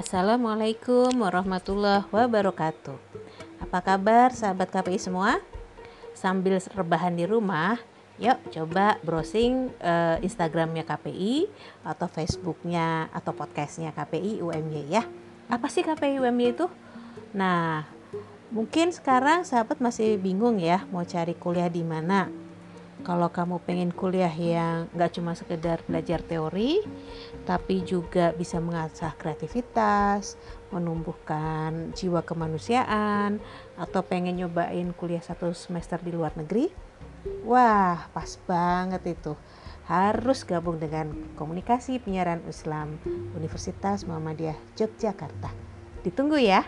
Assalamualaikum warahmatullahi wabarakatuh. Apa kabar sahabat KPI semua? Sambil rebahan di rumah, yuk coba browsing uh, Instagramnya KPI atau Facebooknya atau podcastnya KPI UMY ya. Apa sih KPI UMY itu? Nah, mungkin sekarang sahabat masih bingung ya mau cari kuliah di mana kalau kamu pengen kuliah yang nggak cuma sekedar belajar teori tapi juga bisa mengasah kreativitas menumbuhkan jiwa kemanusiaan atau pengen nyobain kuliah satu semester di luar negeri wah pas banget itu. Harus gabung dengan komunikasi penyiaran Islam Universitas Muhammadiyah Yogyakarta. Ditunggu ya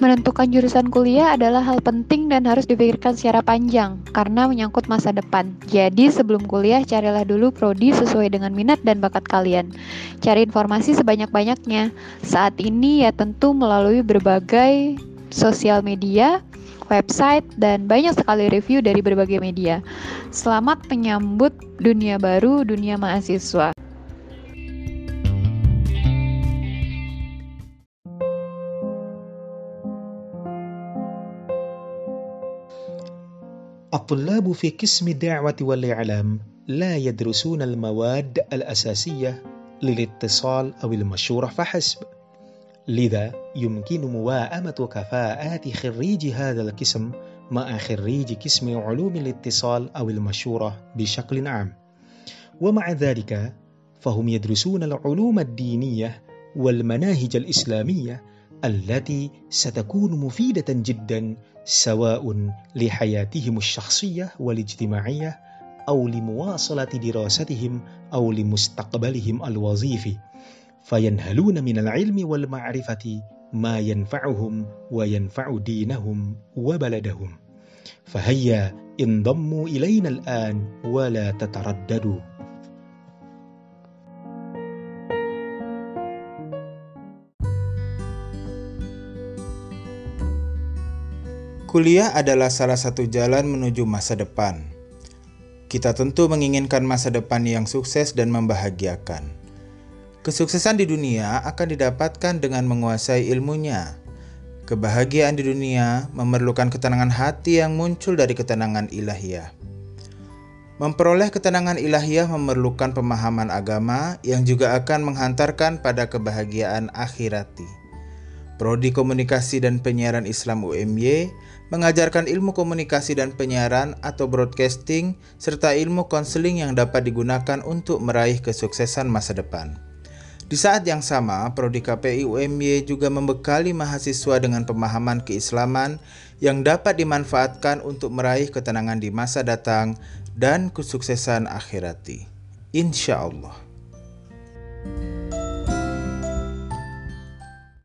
Menentukan jurusan kuliah adalah hal penting dan harus dipikirkan secara panjang karena menyangkut masa depan. Jadi sebelum kuliah carilah dulu prodi sesuai dengan minat dan bakat kalian. Cari informasi sebanyak-banyaknya. Saat ini ya tentu melalui berbagai sosial media, website, dan banyak sekali review dari berbagai media. Selamat menyambut dunia baru, dunia mahasiswa. الطلاب في قسم الدعوة والإعلام لا يدرسون المواد الأساسية للاتصال أو المشورة فحسب. لذا يمكن موائمة كفاءات خريج هذا القسم مع خريج قسم علوم الاتصال أو المشورة بشكل عام. ومع ذلك فهم يدرسون العلوم الدينية والمناهج الإسلامية التي ستكون مفيدة جدا سواء لحياتهم الشخصية والاجتماعية أو لمواصلة دراستهم أو لمستقبلهم الوظيفي. فينهلون من العلم والمعرفة ما ينفعهم وينفع دينهم وبلدهم. فهيا انضموا إلينا الآن ولا تترددوا. Kuliah adalah salah satu jalan menuju masa depan. Kita tentu menginginkan masa depan yang sukses dan membahagiakan. Kesuksesan di dunia akan didapatkan dengan menguasai ilmunya. Kebahagiaan di dunia memerlukan ketenangan hati yang muncul dari ketenangan ilahiyah. Memperoleh ketenangan ilahiyah memerlukan pemahaman agama yang juga akan menghantarkan pada kebahagiaan akhirati. Prodi Komunikasi dan Penyiaran Islam UMY mengajarkan ilmu komunikasi dan penyiaran atau broadcasting serta ilmu konseling yang dapat digunakan untuk meraih kesuksesan masa depan. Di saat yang sama, Prodi KPI UMY juga membekali mahasiswa dengan pemahaman keislaman yang dapat dimanfaatkan untuk meraih ketenangan di masa datang dan kesuksesan akhirati. Insya Allah.